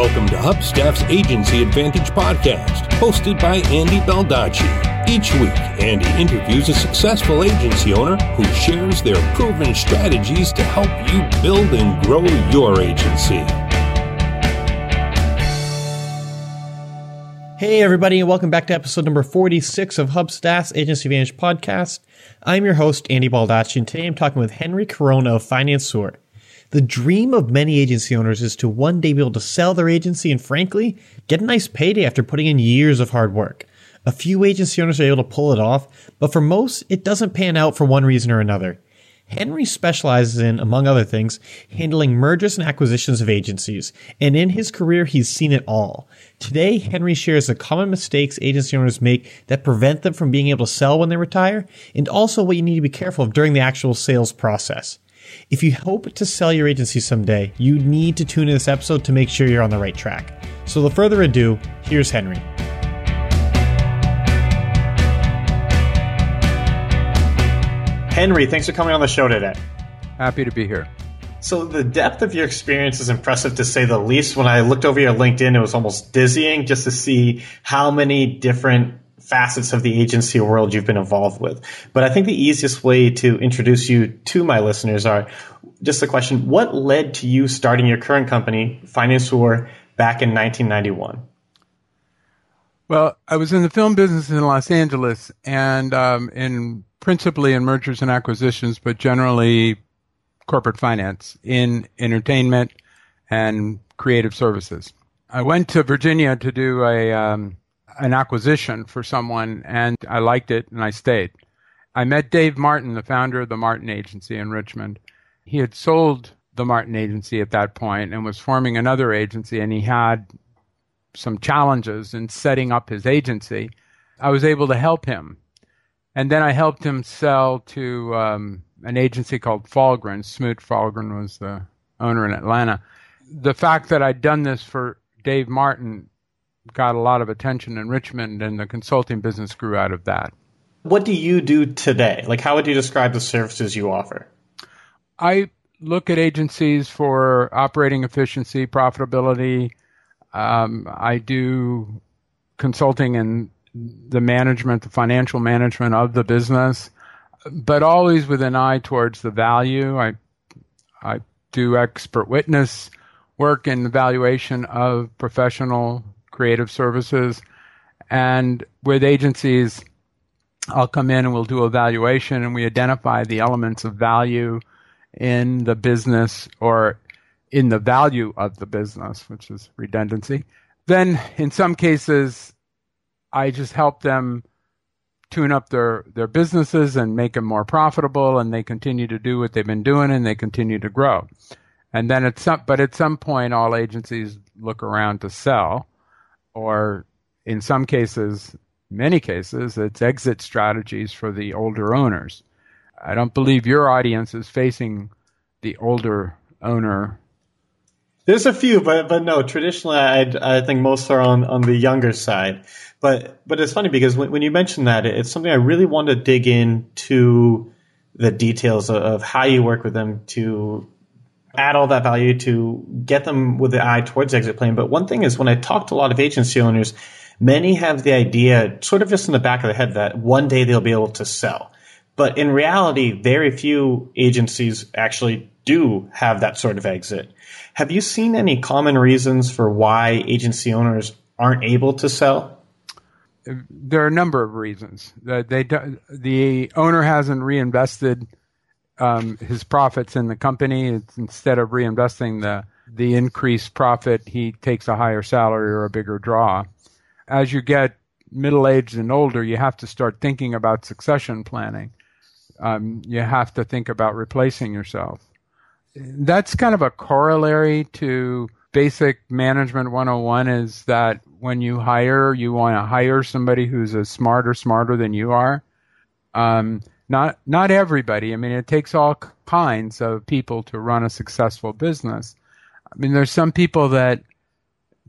Welcome to Hubstaff's Agency Advantage podcast, hosted by Andy Baldacci. Each week, Andy interviews a successful agency owner who shares their proven strategies to help you build and grow your agency. Hey, everybody, and welcome back to episode number 46 of Hubstaff's Agency Advantage podcast. I'm your host, Andy Baldacci, and today I'm talking with Henry Corona of Finansure. The dream of many agency owners is to one day be able to sell their agency and, frankly, get a nice payday after putting in years of hard work. A few agency owners are able to pull it off, but for most, it doesn't pan out for one reason or another. Henry specializes in, among other things, handling mergers and acquisitions of agencies, and in his career, he's seen it all. Today, Henry shares the common mistakes agency owners make that prevent them from being able to sell when they retire, and also what you need to be careful of during the actual sales process. If you hope to sell your agency someday, you need to tune in this episode to make sure you're on the right track. So, without further ado, here's Henry. Henry, thanks for coming on the show today. Happy to be here. So, the depth of your experience is impressive to say the least. When I looked over your LinkedIn, it was almost dizzying just to see how many different facets of the agency world you've been involved with. But I think the easiest way to introduce you to my listeners are just the question what led to you starting your current company, Finansure, back in 1991? Well, I was in the film business in Los Angeles and um, in principally in mergers and acquisitions, but generally corporate finance in entertainment and creative services. I went to Virginia to do a um, an acquisition for someone and I liked it and I stayed. I met Dave Martin, the founder of the Martin Agency in Richmond. He had sold the Martin Agency at that point and was forming another agency and he had some challenges in setting up his agency. I was able to help him. And then I helped him sell to um, an agency called Fahlgren. Smoot Fahlgren was the owner in Atlanta. The fact that I'd done this for Dave Martin got a lot of attention in Richmond, and the consulting business grew out of that. What do you do today? Like, how would you describe the services you offer? I look at agencies for operating efficiency, profitability. Um, I do consulting and the management, the financial management of the business, but always with an eye towards the value. I I do expert witness work in the valuation of professional creative services. And with agencies, I'll come in and we'll do evaluation and we identify the elements of value in the business or in the value of the business, which is redundancy. Then in some cases, I just help them tune up their, their businesses and make them more profitable and they continue to do what they've been doing and they continue to grow. And then at some, but at some point all agencies look around to sell or in some cases, many cases, it's exit strategies for the older owners. I don't believe your audience is facing the older owner. There's a few, but but no. Traditionally, I I think most are on, on the younger side. But but it's funny because when, when you mention that, it's something I really want to dig into the details of, of how you work with them to add all that value to get them with the eye towards exit plan. But one thing is when I talk to a lot of agency owners, many have the idea sort of just in the back of their head that one day they'll be able to sell. But in reality, very few agencies actually do have that sort of exit. Have you seen any common reasons for why agency owners aren't able to sell? There are a number of reasons. They, the owner hasn't reinvested um, his profits in the company. It's, instead of reinvesting the the increased profit, he takes a higher salary or a bigger draw. As you get middle aged and older, you have to start thinking about succession planning. Um, you have to think about replacing yourself. That's kind of a corollary to basic management 101 is that when you hire, you want to hire somebody who's as smart or smarter than you are. Um, not not everybody. I mean, it takes all kinds of people to run a successful business. I mean, there's some people that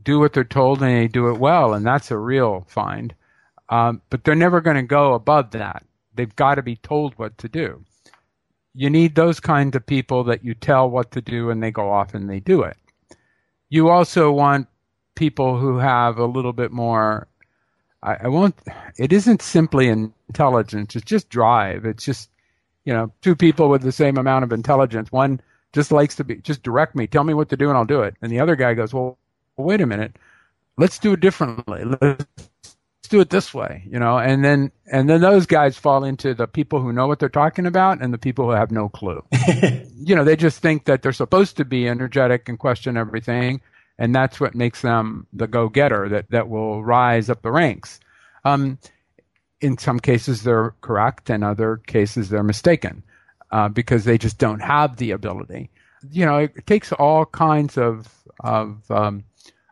do what they're told and they do it well, and that's a real find. Um, but they're never going to go above that. They've got to be told what to do. You need those kinds of people that you tell what to do and they go off and they do it. You also want people who have a little bit more. I, I won't. It isn't simply intelligence. It's just drive. It's just you know two people with the same amount of intelligence. One just likes to be just direct me, tell me what to do, and I'll do it. And the other guy goes, well, wait a minute, let's do it differently. Let's do it this way, you know. And then and then those guys fall into the people who know what they're talking about and the people who have no clue. you know, they just think that they're supposed to be energetic and question everything, and that's what makes them the go-getter that that will rise up the ranks. Um, in some cases, they're correct, and other cases, they're mistaken uh, because they just don't have the ability. You know, it, takes all kinds of of um,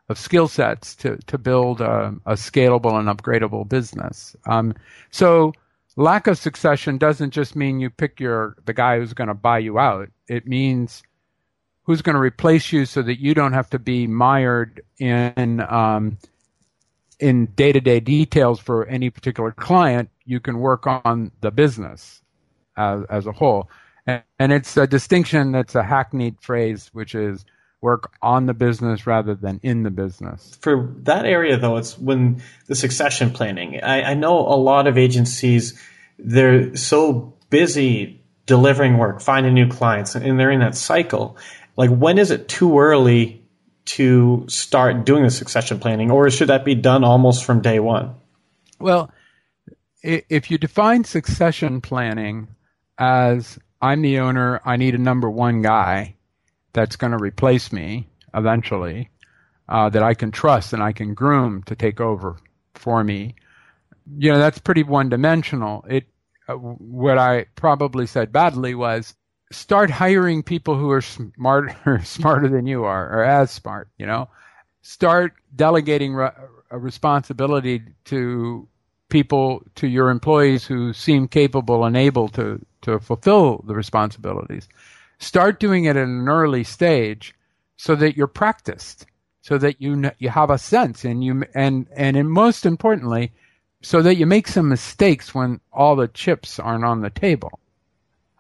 of skill sets to to build a, a, scalable and upgradable business. Um, so lack of succession doesn't just mean you pick your the guy who's going to buy you out. It means who's going to replace you so that you don't have to be mired in um, in day to day details for any particular client. You can work on the business as, as a whole. And, and it's a distinction that's a hackneyed phrase, which is work on the business rather than in the business. For that area, though, it's when the succession planning. I, I know a lot of agencies, they're so busy delivering work, finding new clients, and they're in that cycle. Like, when is it too early to start doing the succession planning, or should that be done almost from day one? Well, if you define succession planning as I'm the owner, I need a number one guy that's going to replace me eventually, uh, that I can trust and I can groom to take over for me. You know, that's pretty one dimensional. It, uh, what I probably said badly was start hiring people who are smarter, smarter than you are, or as smart, you know, start delegating re- a responsibility to people, to your employees who seem capable and able to to fulfill the responsibilities. Start doing it at an early stage so that you're practiced, so that you you have a sense and you and and, and most importantly, so that you make some mistakes when all the chips aren't on the table.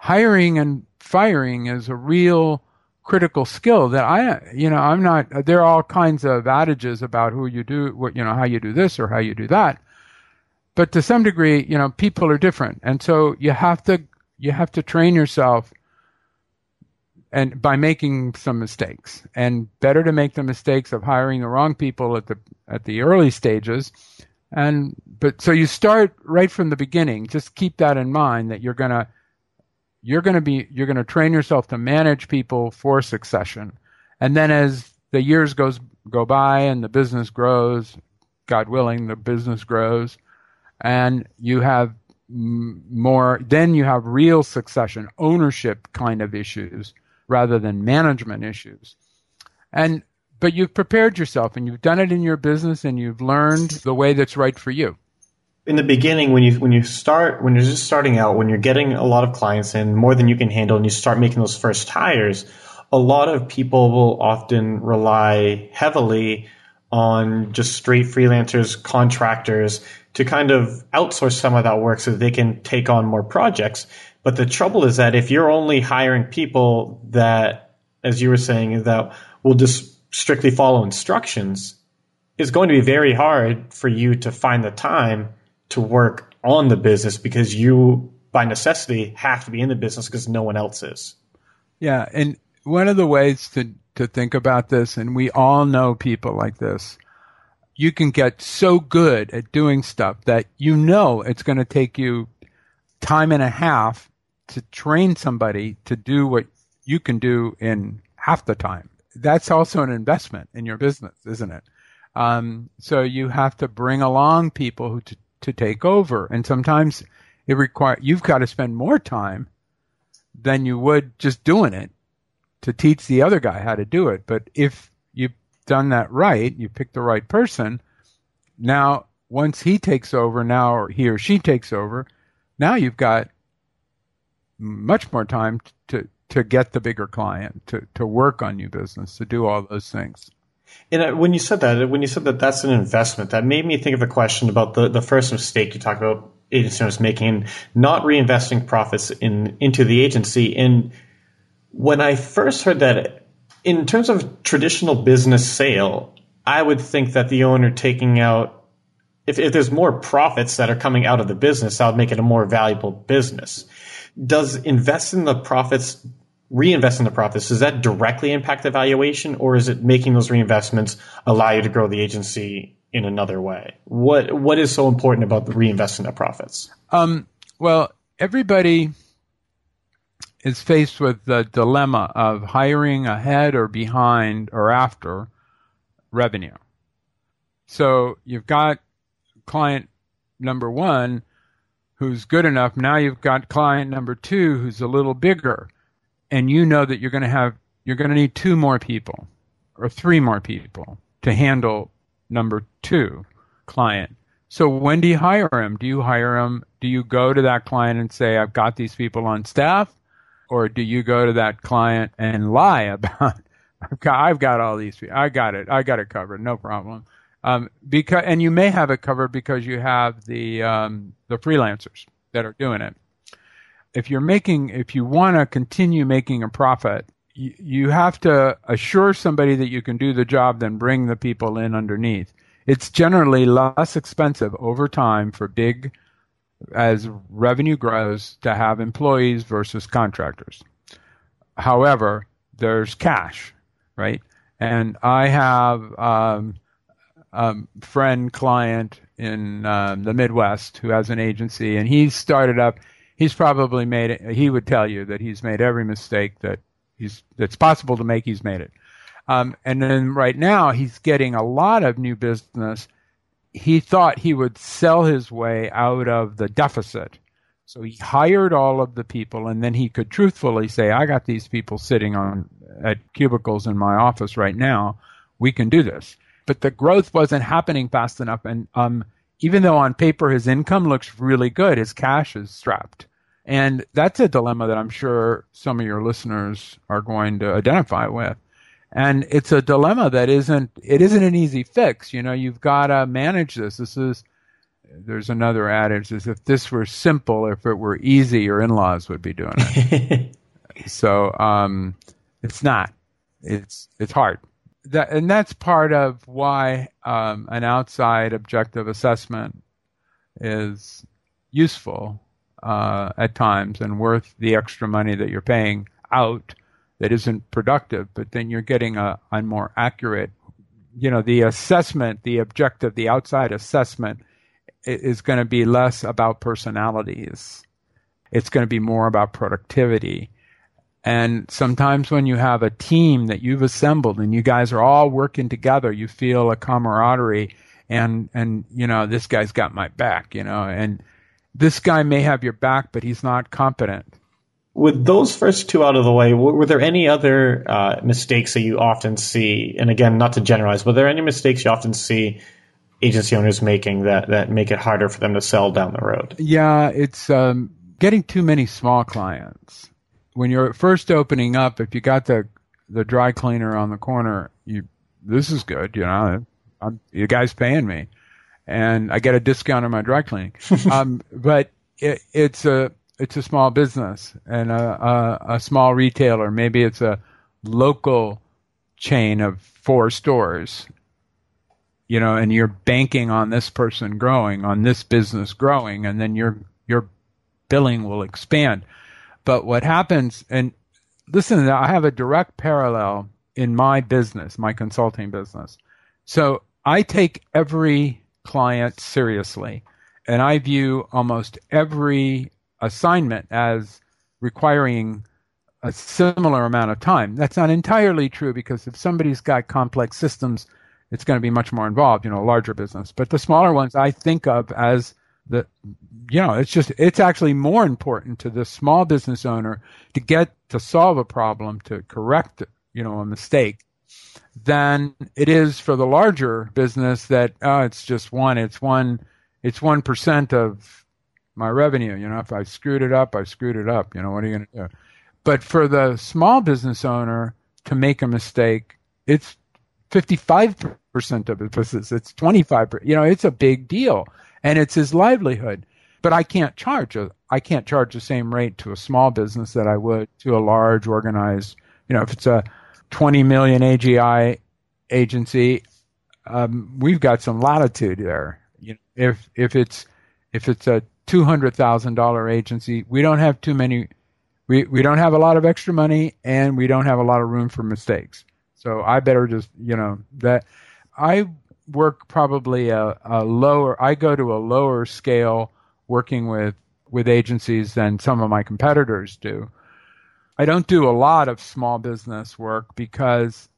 Hiring and firing is a real critical skill that I, you know, I'm not, there are all kinds of adages about who you do, what, you know, how you do this or how you do that. But to some degree, you know, people are different. And so you have to you have to train yourself and by making some mistakes and better to make the mistakes of hiring the wrong people at the at the early stages and but so you start right from the beginning just keep that in mind that you're going to you're going to be you're going to train yourself to manage people for succession and then as the years goes go by and the business grows god willing the business grows and you have more, then you have real succession, ownership kind of issues rather than management issues. And, but you've prepared yourself and you've done it in your business and you've learned the way that's right for you. In the beginning, when you when you start when you're just starting out, when you're getting a lot of clients in more than you can handle, and you start making those first hires, a lot of people will often rely heavily on just straight freelancers, contractors to kind of outsource some of that work so they can take on more projects. But the trouble is that if you're only hiring people that, as you were saying, that will just strictly follow instructions, it's going to be very hard for you to find the time to work on the business because you, by necessity, have to be in the business because no one else is. Yeah. And one of the ways to, to think about this, and we all know people like this, you can get so good at doing stuff that you know it's going to take you time and a half to train somebody to do what you can do in half the time. That's also an investment in your business, isn't it? Um, so you have to bring along people who to, to take over, and sometimes it require you've got to spend more time than you would just doing it to teach the other guy how to do it. But if you've done that right, you pick the right person. Now, once he takes over, now he or she takes over, now you've got much more time to to get the bigger client, to to work on new business, to do all those things. And when you said that, when you said that that's an investment, that made me think of a question about the, the first mistake you talked about agency owners making, not reinvesting profits in into the agency. And when I first heard that in terms of traditional business sale, I would think that the owner taking out, if, if there's more profits that are coming out of the business, that would make it a more valuable business. Does invest in the profits, reinvest in the profits, does that directly impact the valuation or is it making those reinvestments allow you to grow the agency in another way? What What is so important about the reinvesting the profits? Um, well, everybody is faced with the dilemma of hiring ahead or behind or after revenue. So you've got client number one who's good enough. Now you've got client number two who's a little bigger. And you know that you're going to have, you're going to need two more people or three more people to handle number two client. So when do you hire him? Do you hire him? Do you go to that client and say, I've got these people on staff? Or do you go to that client and lie about, I've got, I've got all these people. I got it. I got it covered. No problem. Um, because, and you may have it covered because you have the, um, the freelancers that are doing it. If you're making, if you want to continue making a profit, you, you have to assure somebody that you can do the job, then bring the people in underneath it's generally less expensive over time for big as revenue grows to have employees versus contractors. However, there's cash, right? And I have um, a friend client in um, the Midwest who has an agency, and he's started up. He's probably made it. He would tell you that he's made every mistake that he's that's possible to make. He's made it. Um, and then right now he's getting a lot of new business. He thought he would sell his way out of the deficit. So he hired all of the people and then he could truthfully say, I got these people sitting on at cubicles in my office right now. We can do this. But the growth wasn't happening fast enough. And um, even though on paper his income looks really good, his cash is strapped. And that's a dilemma that I'm sure some of your listeners are going to identify with. And it's a dilemma that isn't it isn't an easy fix. You know you've got to manage this. This is there's another adage is if this were simple if it were easy your in-laws would be doing it. So um, it's not. It's it's hard. That and that's part of why um, an outside objective assessment is useful uh, at times and worth the extra money that you're paying out that isn't productive, but then you're getting a, a more accurate, you know, the assessment, the objective, the outside assessment is going to be less about personalities. It's going to be more about productivity. And sometimes when you have a team that you've assembled and you guys are all working together, you feel a camaraderie and, and, you know, this guy's got my back, you know, and this guy may have your back, but he's not competent with those first two out of the way, were, there any other uh, mistakes that you often see? And again, not to generalize, but are there any mistakes you often see agency owners making that, that make it harder for them to sell down the road? Yeah, it's um, getting too many small clients. When you're first opening up, if you got the the dry cleaner on the corner, you this is good, you know. I'm, you guys paying me, and I get a discount on my dry cleaning. um, but it, it's a it's a small business and a, a, a small retailer. Maybe it's a local chain of four stores you know, and you're banking on this person growing, on this business growing, and then your your billing will expand. But what happens, and listen, I have a direct parallel in my business, my consulting business. So I take every client seriously, and I view almost every assignment as requiring a similar amount of time. That's not entirely true because if somebody's got complex systems, it's going to be much more involved, you know, a larger business. But the smaller ones I think of as the, you know, it's just, it's actually more important to the small business owner to get to solve a problem, to correct, you know, a mistake than it is for the larger business that, oh, it's just one, it's one, it's 1% of my revenue. You know, if I screwed it up, I screwed it up. You know, what are you going to do? But for the small business owner to make a mistake, it's 55% of business. It's 25%. You know, it's a big deal and it's his livelihood. But I can't charge a, I can't charge the same rate to a small business that I would to a large organized, you know, if it's a 20 million AGI agency, um, we've got some latitude there. You know, if if it's if it's a two hundred thousand dollar agency, we don't have too many. We we don't have a lot of extra money, and we don't have a lot of room for mistakes. So I better just you know that I work probably a, a lower. I go to a lower scale working with with agencies than some of my competitors do. I don't do a lot of small business work because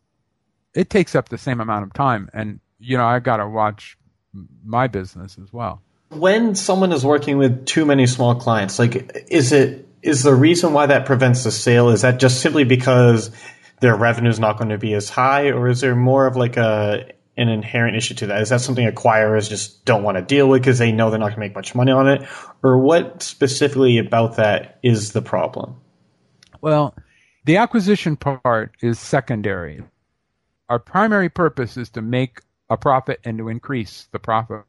it takes up the same amount of time, and you know I got to watch my business as well. When someone is working with too many small clients, like is it is the reason why that prevents the sale? Is that just simply because their revenue is not going to be as high, or is there more of like a an inherent issue to that? Is that something acquirers just don't want to deal with because they know they're not going to make much money on it? Or what specifically about that is the problem? Well, the acquisition part is secondary. Our primary purpose is to make a profit and to increase the profit.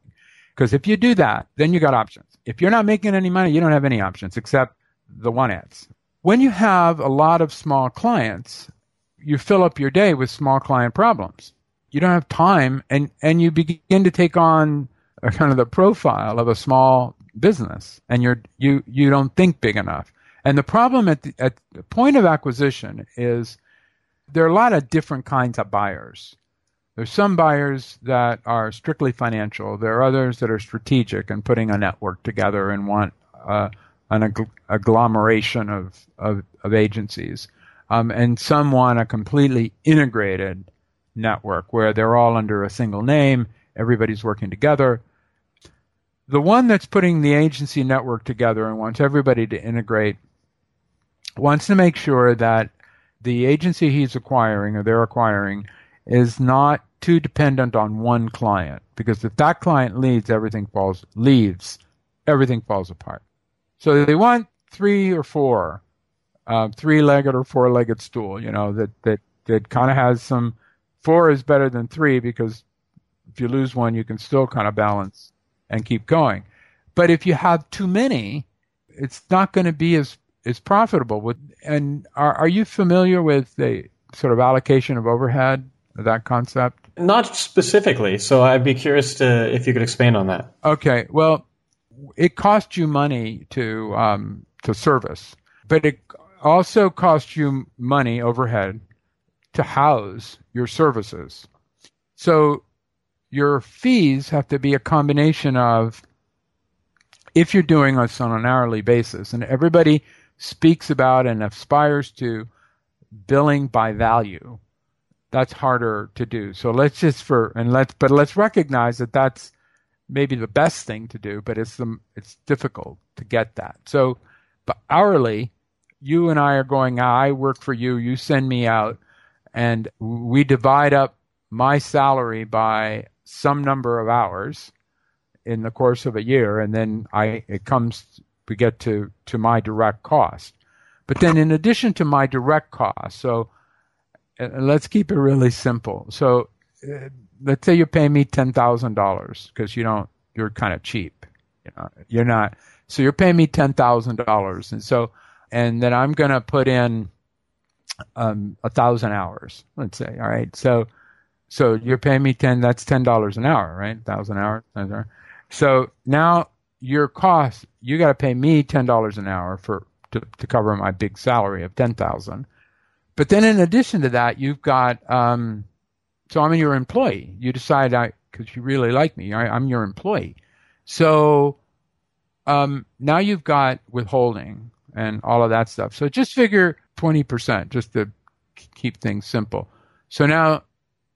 Because if you do that, then you got options. If you're not making any money, you don't have any options except the one ads. When you have a lot of small clients, you fill up your day with small client problems you don't have time and and you begin to take on a kind of the profile of a small business and you're you you don't think big enough and the problem at the, at the point of acquisition is there are a lot of different kinds of buyers. There's some buyers that are strictly financial. There are others that are strategic and putting a network together and want uh, an agglomeration of, of, of agencies. Um, and some want a completely integrated network where they're all under a single name, everybody's working together. The one that's putting the agency network together and wants everybody to integrate wants to make sure that the agency he's acquiring or they're acquiring is not too dependent on one client because if that client leaves everything falls leaves everything falls apart so they want three or four uh, three-legged or four-legged stool you know that that that kind of has some four is better than three because if you lose one, you can still kind of balance and keep going. But if you have too many, it's not going to be as as profitable. With and are are you familiar with the sort of allocation of overhead? That concept? Not specifically. So I'd be curious to if you could expand on that. Okay. Well, it costs you money to um, to service, but it also costs you money overhead to house your services. So your fees have to be a combination of if you're doing this on an hourly basis, and everybody speaks about and aspires to billing by value. That's harder to do. So let's just for and let's but let's recognize that that's maybe the best thing to do, but it's the it's difficult to get that. So, but hourly, you and I are going. I work for you. You send me out and we divide up my salary by some number of hours in the course of a year, and then I it comes we get to to my direct cost. But then, in addition to my direct cost, so uh, let's keep it really simple. So uh, let's say you pay me ten thousand dollars because you don't you're kind of cheap. You know, you're not. So you're paying me ten thousand dollars, and so and then I'm going to put in um, a thousand hours, let's say. All right. So, so you're paying me 10, that's $10 an hour, right? Thousand hours. So now your cost, you got to pay me $10 an hour for, to, to cover my big salary of 10,000. But then in addition to that, you've got, um, so I'm your employee. You decide I, cause you really like me. I, I'm your employee. So, um, now you've got withholding and all of that stuff. So just figure 20% just to keep things simple. So now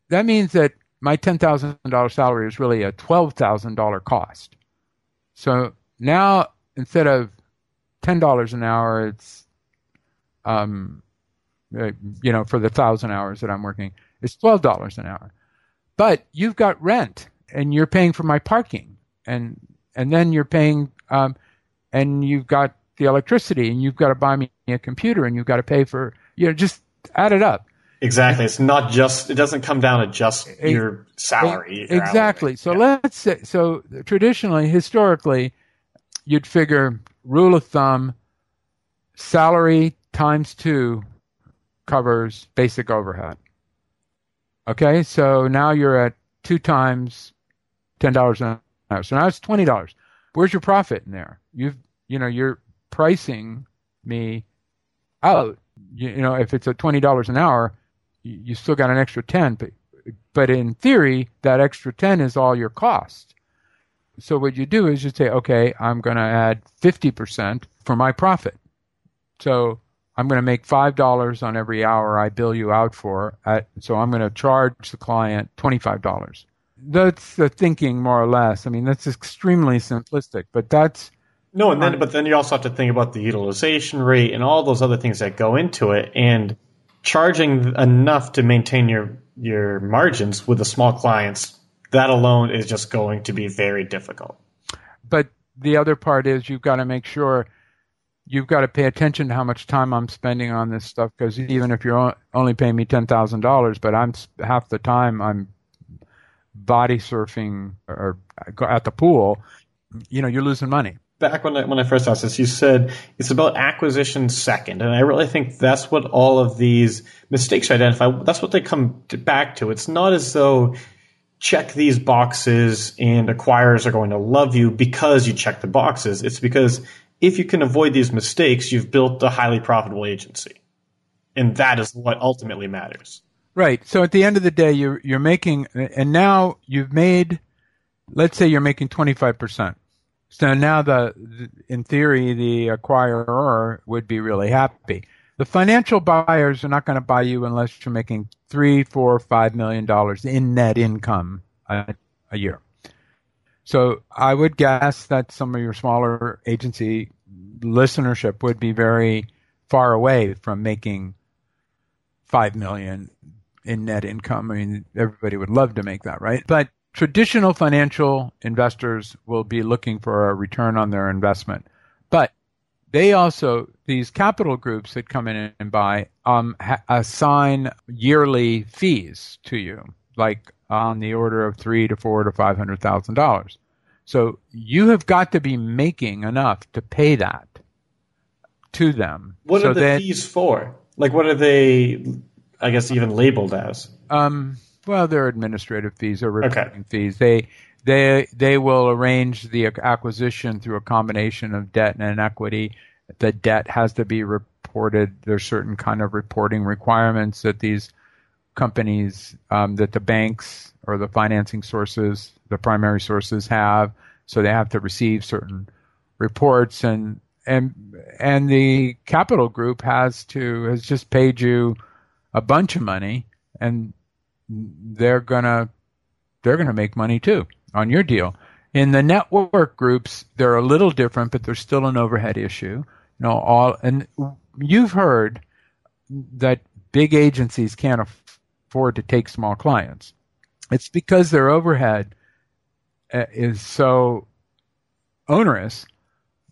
that means that my $10,000 salary is really a $12,000 cost. So now instead of $10 an hour, it's, um, uh, you know, for the thousand hours that I'm working, it's $12 an hour. But you've got rent and you're paying for my parking and, and then you're paying, um, and you've got the electricity and you've got to buy me a computer and you've got to pay for you know just add it up exactly it's not just it doesn't come down to just it, your salary it, exactly so yeah. let's say so traditionally historically you'd figure rule of thumb salary times two covers basic overhead okay so now you're at two times ten dollars an hour. So now it's twenty dollars. Where's your profit in there? You've you know you're pricing me out. You, you know if it's a twenty dollars an hour, you, still got an extra ten. But but in theory, that extra ten is all your cost. So what you do is you say, okay, I'm going to add fifty percent for my profit. So I'm going to make five dollars on every hour I bill you out for. At, so I'm going to charge the client twenty five dollars. That's the thinking, more or less. I mean, that's extremely simplistic, but that's no. And then, but then you also have to think about the utilization rate and all those other things that go into it, and charging enough to maintain your your margins with the small clients. That alone is just going to be very difficult. But the other part is you've got to make sure you've got to pay attention to how much time I'm spending on this stuff because even if you're only paying me ten thousand dollars, but I'm half the time I'm body surfing or at the pool, you know, you're losing money. Back when I, when I first asked this, you said it's about acquisition second, and I really think that's what all of these mistakes identify. That's what they come to back to. It's not as though check these boxes and acquirers are going to love you because you check the boxes. It's because if you can avoid these mistakes, you've built a highly profitable agency. And that is what ultimately matters. Right. So at the end of the day, you're, you're making, and now you've made, let's say you're making 25%. So now the, in theory, the acquirer would be really happy. The financial buyers are not going to buy you unless you're making three, four, five million dollars in net income a, a year. So I would guess that some of your smaller agency listenership would be very far away from making five million in net income. I mean, everybody would love to make that, right? But traditional financial investors will be looking for a return on their investment. But they also, these capital groups that come in and buy, um, ha- assign yearly fees to you, like on the order of three to four to five hundred thousand dollars. So you have got to be making enough to pay that to them. What so are the that, fees for? Like, what are they? I guess even labeled as. Um. Well, they're administrative fees or reporting okay. fees. They they they will arrange the acquisition through a combination of debt and equity. The debt has to be reported. There's certain kind of reporting requirements that these companies um, that the banks or the financing sources, the primary sources have. So they have to receive certain reports and and and the capital group has to has just paid you a bunch of money and they're gonna they're gonna make money too on your deal. In the network groups, they're a little different, but there's still an overhead issue. You know, all and you've heard that big agencies can't afford to take small clients. It's because their overhead uh, is so onerous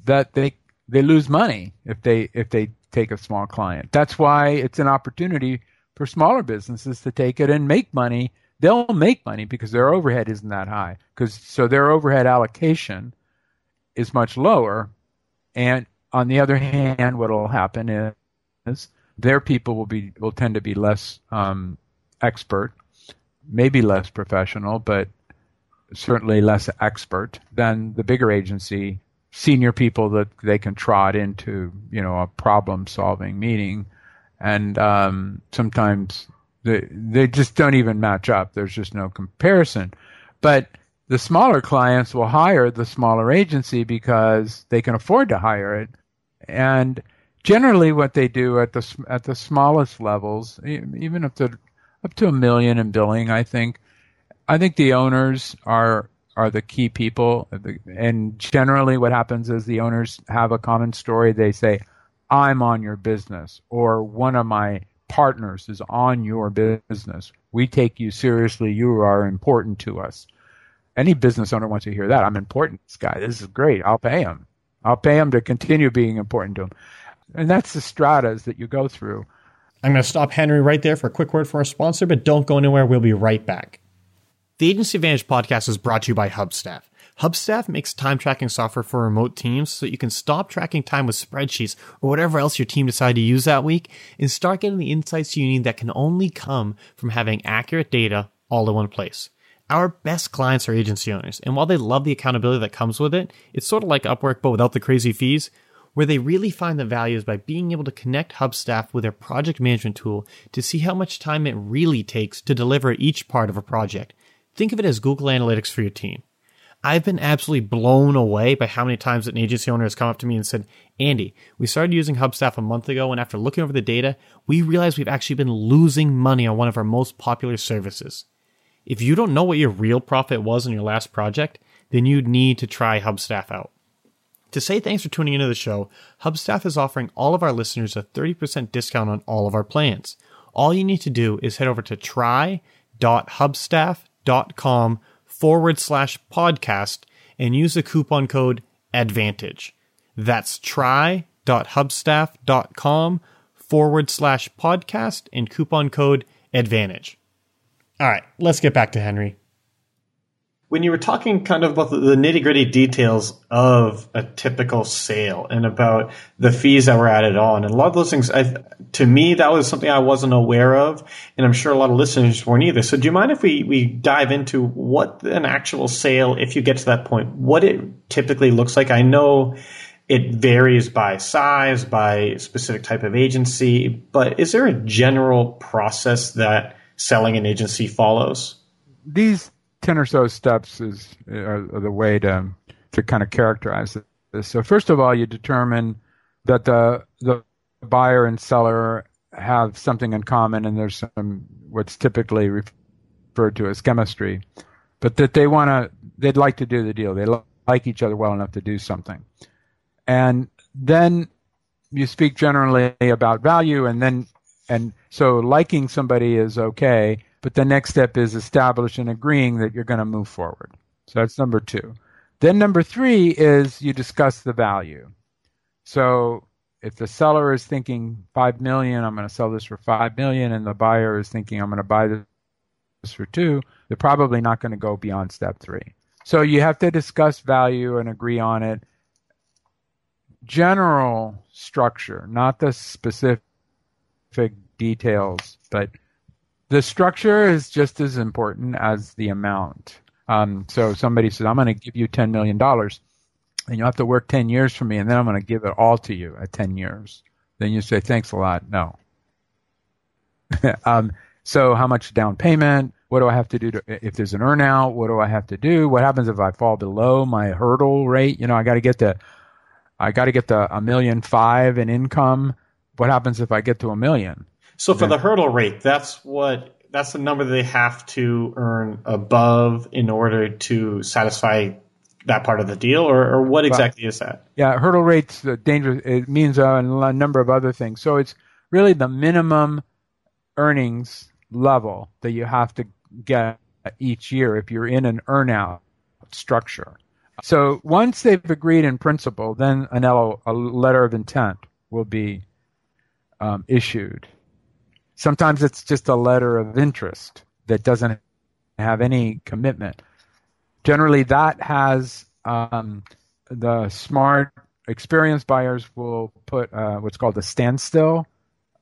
that they they lose money if they if they take a small client. That's why it's an opportunity for smaller businesses to take it and make money. They'll make money because their overhead isn't that high. Because so their overhead allocation is much lower. And on the other hand, what will happen is, their people will be will tend to be less um, expert, maybe less professional, but certainly less expert than the bigger agency senior people that they can trot into, you know, a problem solving meeting. And um, sometimes they, they just don't even match up. There's just no comparison. But the smaller clients will hire the smaller agency because they can afford to hire it. And generally what they do at the at the smallest levels, even up to up to a million in billing, I think. I think the owners are are the key people, and generally, what happens is the owners have a common story. They say, "I'm on your business," or "One of my partners is on your business. We take you seriously. You are important to us." Any business owner wants to hear that. I'm important. This guy. This is great. I'll pay him. I'll pay him to continue being important to him. And that's the stratas that you go through. I'm going to stop Henry right there for a quick word for our sponsor, but don't go anywhere. We'll be right back. The Agency Advantage podcast is brought to you by Hubstaff. Hubstaff makes time tracking software for remote teams so you can stop tracking time with spreadsheets or whatever else your team decided to use that week and start getting the insights you need that can only come from having accurate data all in one place. Our best clients are agency owners, and while they love the accountability that comes with it, it's sort of like Upwork but without the crazy fees. Where they really find the value is by being able to connect Hubstaff with their project management tool to see how much time it really takes to deliver each part of a project. Think of it as Google Analytics for your team. I've been absolutely blown away by how many times an agency owner has come up to me and said, Andy, we started using Hubstaff a month ago, and after looking over the data, we realized we've actually been losing money on one of our most popular services. If you don't know what your real profit was in your last project, then you need to try Hubstaff out. To say thanks for tuning into the show, Hubstaff is offering all of our listeners a 30% discount on all of our plans. All you need to do is head over to try.hubstaff.com forward slash podcast and use the coupon code ADVANTAGE. That's try.hubstaff.com forward slash podcast and coupon code ADVANTAGE. All right, let's get back to Henry. When you were talking kind of about the nitty gritty details of a typical sale and about the fees that were added on, and a lot of those things, I, to me, that was something I wasn't aware of, and I'm sure a lot of listeners weren't either. So, do you mind if we, we dive into what an actual sale, if you get to that point, what it typically looks like? I know it varies by size, by specific type of agency, but is there a general process that selling an agency follows? These 10 or so steps is are, the way to to kind of characterize this. So first of all, you determine that the the buyer and seller have something in common, and there's some what's typically referred to as chemistry, but that they want to they'd like to do the deal. They like each other well enough to do something, and then you speak generally about value, and then and so liking somebody is okay but the next step is establishing and agreeing that you're going to move forward. So that's number two. Then number three is you discuss the value. So if the seller is thinking five million, I'm going to sell this for five million, and the buyer is thinking I'm going to buy this for two, they're probably not going to go beyond step three. So you have to discuss value and agree on it. General structure, not the specific details, but the structure is just as important as the amount. Um, so somebody says, I'm going to give you $10 million and you have to work 10 years for me and then I'm going to give it all to you at 10 years. Then you say, thanks a lot. No. um, so how much down payment? What do I have to do to, if there's an earnout? What do I have to do? What happens if I fall below my hurdle rate? You know, I got to get the, I got to get the a million five in income. What happens if I get to a million? So for the hurdle rate, that's what that's the number that they have to earn above in order to satisfy that part of the deal, or, or what exactly is that? Yeah, hurdle rate's dangerous. It means a number of other things. So it's really the minimum earnings level that you have to get each year if you're in an earnout structure. So once they've agreed in principle, then an LOI, a letter of intent will be um, issued. Sometimes it's just a letter of interest that doesn't have any commitment. Generally, that has um, the smart, experienced buyers will put uh, what's called a standstill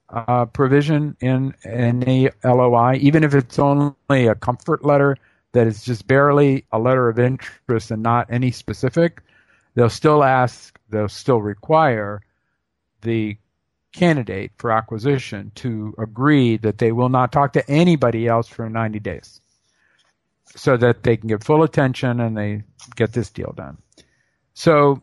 uh, provision in any LOI, even if it's only a comfort letter that is just barely a letter of interest and not any specific. They'll still ask, they'll still require the candidate for acquisition to agree that they will not talk to anybody else for 90 days so that they can get full attention and they get this deal done. So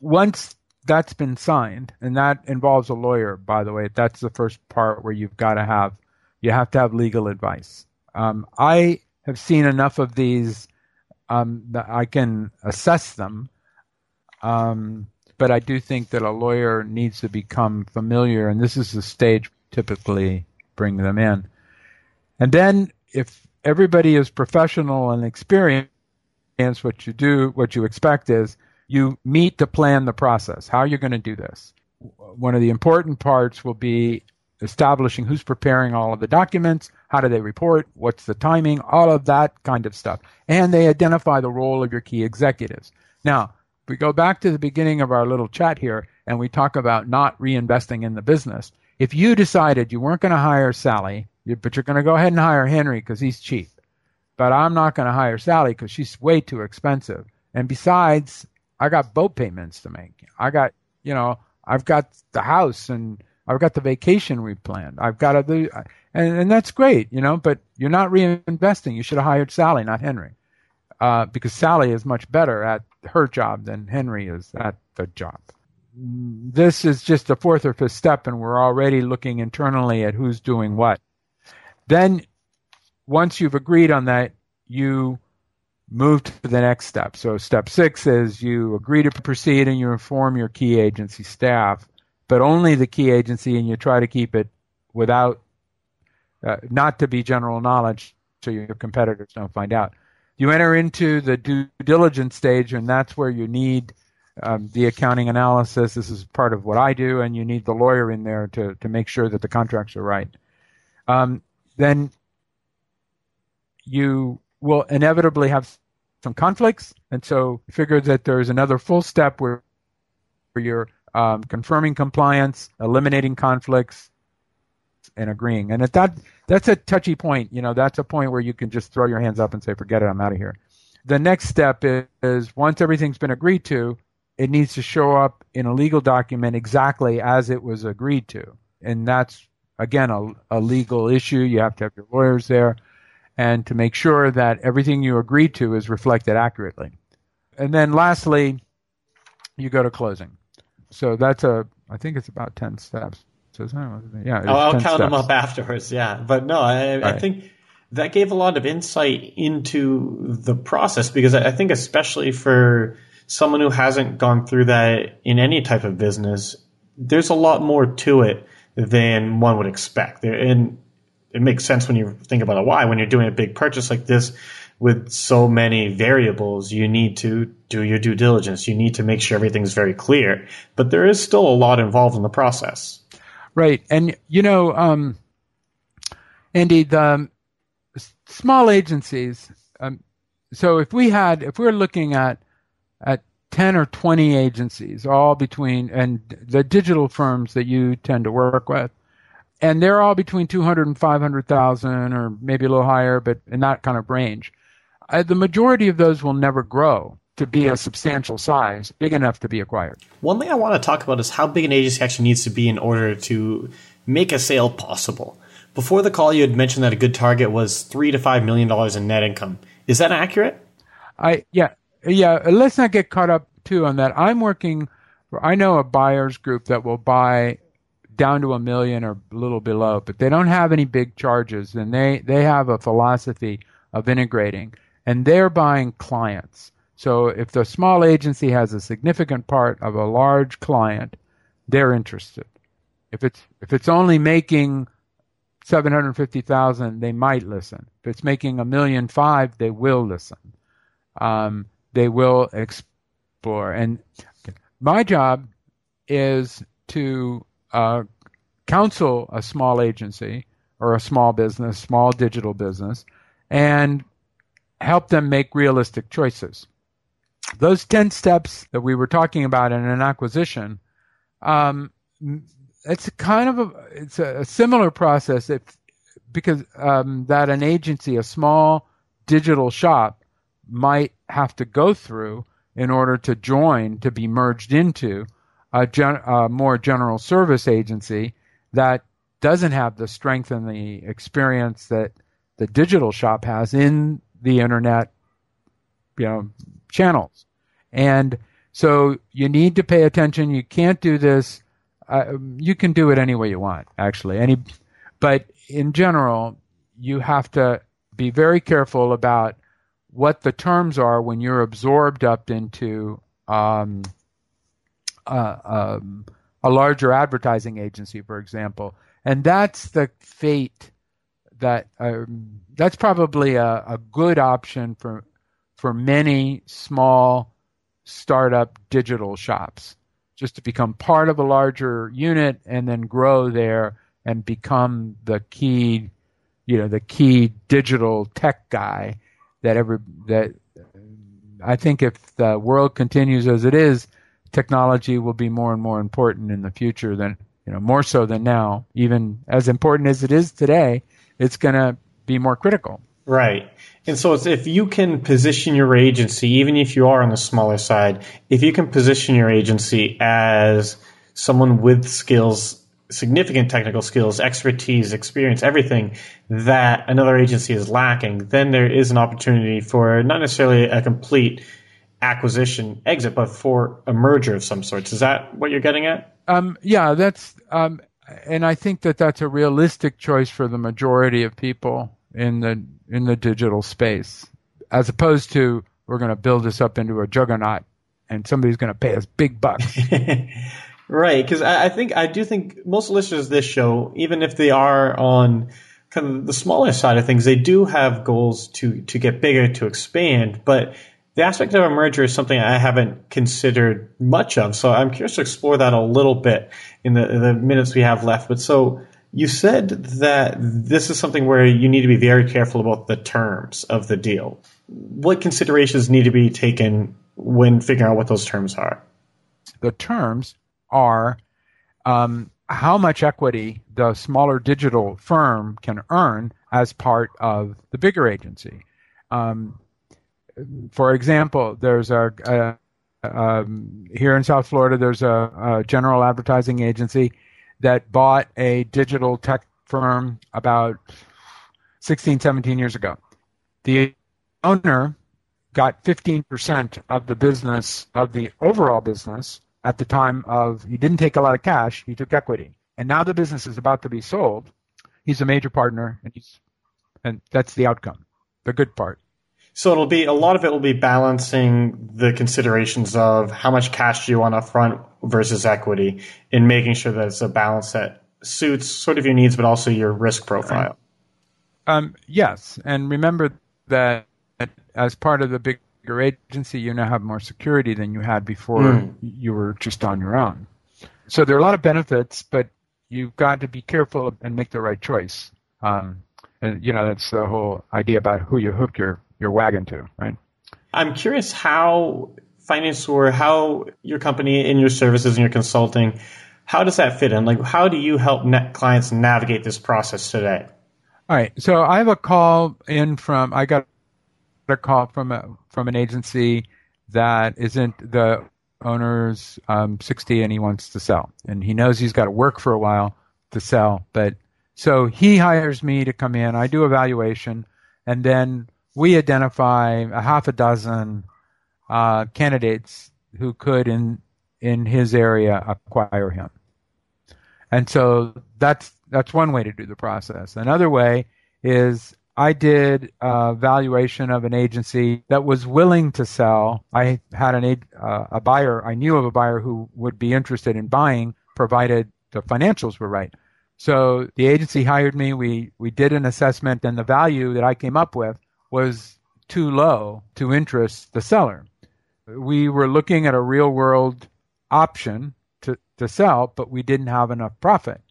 once that's been signed, and that involves a lawyer, by the way, that's the first part where you've got to have you have to have legal advice. Um, I have seen enough of these um, that I can assess them. Um, but I do think that a lawyer needs to become familiar, and this is the stage typically bring them in. And then if everybody is professional and experienced, what you do, what you expect is you meet to plan the process. How are you going to do this? One of the important parts will be establishing who's preparing all of the documents, how do they report, what's the timing, all of that kind of stuff. And they identify the role of your key executives. Now, we go back to the beginning of our little chat here and we talk about not reinvesting in the business. If you decided you weren't going to hire Sally, but you're going to go ahead and hire Henry because he's cheap, but I'm not going to hire Sally because she's way too expensive. And besides, I got boat payments to make. I got, you know, I've got the house and I've got the vacation we planned. I've got do, and, and that's great, you know, but you're not reinvesting. You should have hired Sally, not Henry, uh, because Sally is much better at her job than Henry is at the job. This is just the fourth or fifth step, and we're already looking internally at who's doing what. Then, once you've agreed on that, you move to the next step. So, step six is you agree to proceed and you inform your key agency staff, but only the key agency, and you try to keep it without, uh, not to be general knowledge so your competitors don't find out. You enter into the due diligence stage, and that's where you need um, the accounting analysis. This is part of what I do, and you need the lawyer in there to, to make sure that the contracts are right. Um, then you will inevitably have some conflicts, and so figure that there's another full step where, where you're um, confirming compliance, eliminating conflicts, and agreeing. And at that, that's a touchy point. You know, that's a point where you can just throw your hands up and say, "Forget it, I'm out of here." The next step is, is once everything's been agreed to, it needs to show up in a legal document exactly as it was agreed to, and that's again a, a legal issue. You have to have your lawyers there and to make sure that everything you agreed to is reflected accurately. And then lastly, you go to closing. So that's a, I think it's about 10 steps. So yeah, I'll, I'll count steps. them up afterwards. Yeah. But no, I, right. I, think that gave a lot of insight into the process because I think especially for someone who hasn't gone through that in any type of business, there's a lot more to it than one would expect. And it makes sense when you think about a why. When you're doing a big purchase like this with so many variables, you need to do your due diligence. You need to make sure everything's very clear. But there is still a lot involved in the process. Right. And, you know, um, Andy, the small agencies, um, so if we had, if we we're looking at, at 10 or 20 agencies, all between, and the digital firms that you tend to work with, and they're all between 200 and 500,000 or maybe a little higher, but in that kind of range. Uh, the majority of those will never grow to be a substantial size, big enough to be acquired. One thing I want to talk about is how big an agency actually needs to be in order to make a sale possible. Before the call, you had mentioned that a good target was three to five million dollars in net income. Is that accurate? I yeah yeah. Let's not get caught up too on that. I'm working. I know a buyers group that will buy down to a million or a little below, but they don't have any big charges, and they they have a philosophy of integrating, and they're buying clients. So if the small agency has a significant part of a large client, they're interested. If it's if it's only making seven hundred fifty thousand, they might listen. If it's making a million five, they will listen. Um, they will explore. And my job is to uh, counsel a small agency or a small business, small digital business, and help them make realistic choices. Those 10 steps that we were talking about in an acquisition, um, it's kind of a, it's a, similar process. If, because um, that an agency, a small digital shop, might have to go through in order to join, to be merged into a, gen, a more general service agency that doesn't have the strength and the experience that the digital shop has in the internet, you know, channels. And so you need to pay attention. You can't do this. Uh, you can do it any way you want, actually. Any, but in general, you have to be very careful about what the terms are when you're absorbed up into um, uh, um, a larger advertising agency, for example. And that's the fate that um, that's probably a, a good option for for many small startup digital shops just to become part of a larger unit and then grow there and become the key you know the key digital tech guy that every that I think if the world continues as it is technology will be more and more important in the future than you know more so than now. Even as important as it is today it's going to be more critical Right. And so if you can position your agency, even if you are on the smaller side, if you can position your agency as someone with skills, significant technical skills, expertise, experience, everything that another agency is lacking, then there is an opportunity for not necessarily a complete acquisition exit, but for a merger of some sorts. Is that what you're getting at? Um, yeah, that's, um, and I think that that's a realistic choice for the majority of people in the in the digital space, as opposed to we're going to build this up into a juggernaut, and somebody's going to pay us big bucks. right, because I, I think I do think most listeners of this show, even if they are on kind of the smaller side of things, they do have goals to to get bigger, to expand, but the aspect of a merger is something I haven't considered much of. So I'm curious to explore that a little bit in the, the minutes we have left. But so you said that this is something where you need to be very careful about the terms of the deal. What considerations need to be taken when figuring out what those terms are? The terms are um, how much equity the smaller digital firm can earn as part of the bigger agency. Um, for example, there's a, a um, here in South Florida, there's a, a, general advertising agency that bought a digital tech firm about 16, 17 years ago. The owner got 15% of the business, of the overall business at the time of, he didn't take a lot of cash, he took equity. And now the business is about to be sold. He's a major partner and he's, and that's the outcome, the good part. So it'll be a lot of it will be balancing the considerations of how much cash do you want up front versus equity and making sure that it's a balance that suits sort of your needs but also your risk profile. Um, yes, and remember that as part of the bigger agency, you now have more security than you had before mm. you were just on your own. So there are a lot of benefits, but you've got to be careful and make the right choice. Um, and you know that's the whole idea about who you hook your your wagon to, right? I'm curious how Finansure how your company and your services and your consulting, how does that fit in? Like, how do you help net clients navigate this process today? All right. So I have a call in from, I got a call from a, from an agency that isn't the owner's um, 60 and he wants to sell. And he knows he's got to work for a while to sell. But so he hires me to come in. I do evaluation and then we identify a half a dozen uh, candidates who could, in in his area, acquire him. And so that's that's one way to do the process. Another way is I did a valuation of an agency that was willing to sell. I had an uh, a buyer. I knew of a buyer who would be interested in buying, provided the financials were right. So the agency hired me. We we did an assessment, and the value that I came up with was too low to interest the seller. We were looking at a real world option to, to sell, but we didn't have enough profit.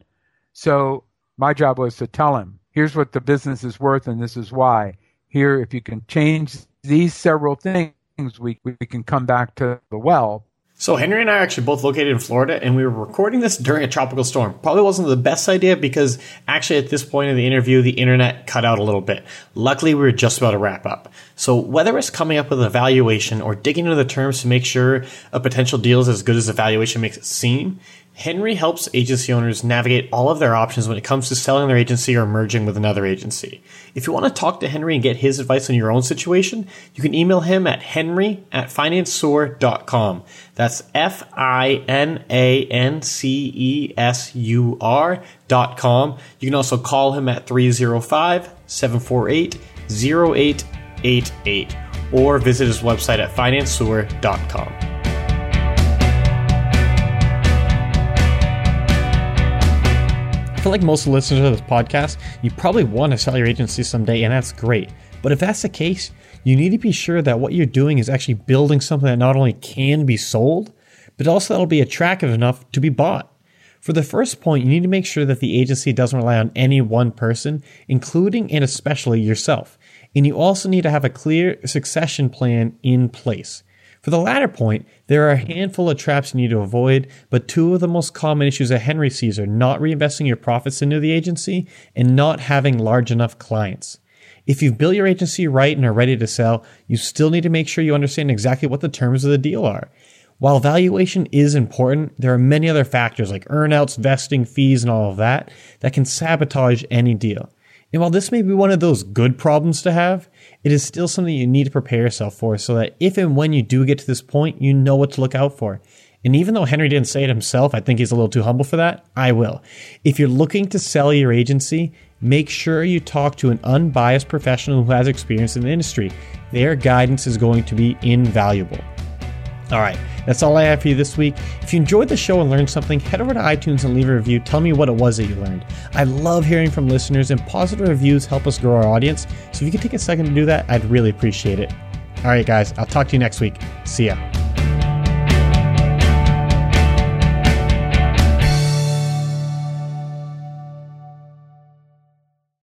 So my job was to tell him, here's what the business is worth and this is why. Here, if you can change these several things, we, we can come back to the well so Henry and I are actually both located in Florida, and we were recording this during a tropical storm. Probably wasn't the best idea because actually at this point in the interview, the internet cut out a little bit. Luckily, we were just about to wrap up. So whether it's coming up with a valuation or digging into the terms to make sure a potential deal is as good as the valuation makes it seem, Henry helps agency owners navigate all of their options when it comes to selling their agency or merging with another agency. If you want to talk to Henry and get his advice on your own situation, you can email him at henry at financesur.com. That's F I N A N C E S U R dot com. You can also call him at 305 748 0888 or visit his website at financesur.com. feel like most listeners of this podcast, you probably want to sell your agency someday, and that's great. But if that's the case, you need to be sure that what you're doing is actually building something that not only can be sold, but also that'll be attractive enough to be bought. For the first point, you need to make sure that the agency doesn't rely on any one person, including and especially yourself. And you also need to have a clear succession plan in place. For the latter point, there are a handful of traps you need to avoid, but two of the most common issues that Henry sees are not reinvesting your profits into the agency and not having large enough clients. If you've built your agency right and are ready to sell, you still need to make sure you understand exactly what the terms of the deal are. While valuation is important, there are many other factors like earnouts, vesting, fees, and all of that that can sabotage any deal. And while this may be one of those good problems to have, it is still something you need to prepare yourself for so that if and when you do get to this point, you know what to look out for. And even though Henry didn't say it himself, I think he's a little too humble for that. I will. If you're looking to sell your agency, make sure you talk to an unbiased professional who has experience in the industry. Their guidance is going to be invaluable. All right, that's all I have for you this week. If you enjoyed the show and learned something, head over to iTunes and leave a review. Tell me what it was that you learned. I love hearing from listeners, and positive reviews help us grow our audience. So if you could take a second to do that, I'd really appreciate it. All right, guys, I'll talk to you next week. See ya.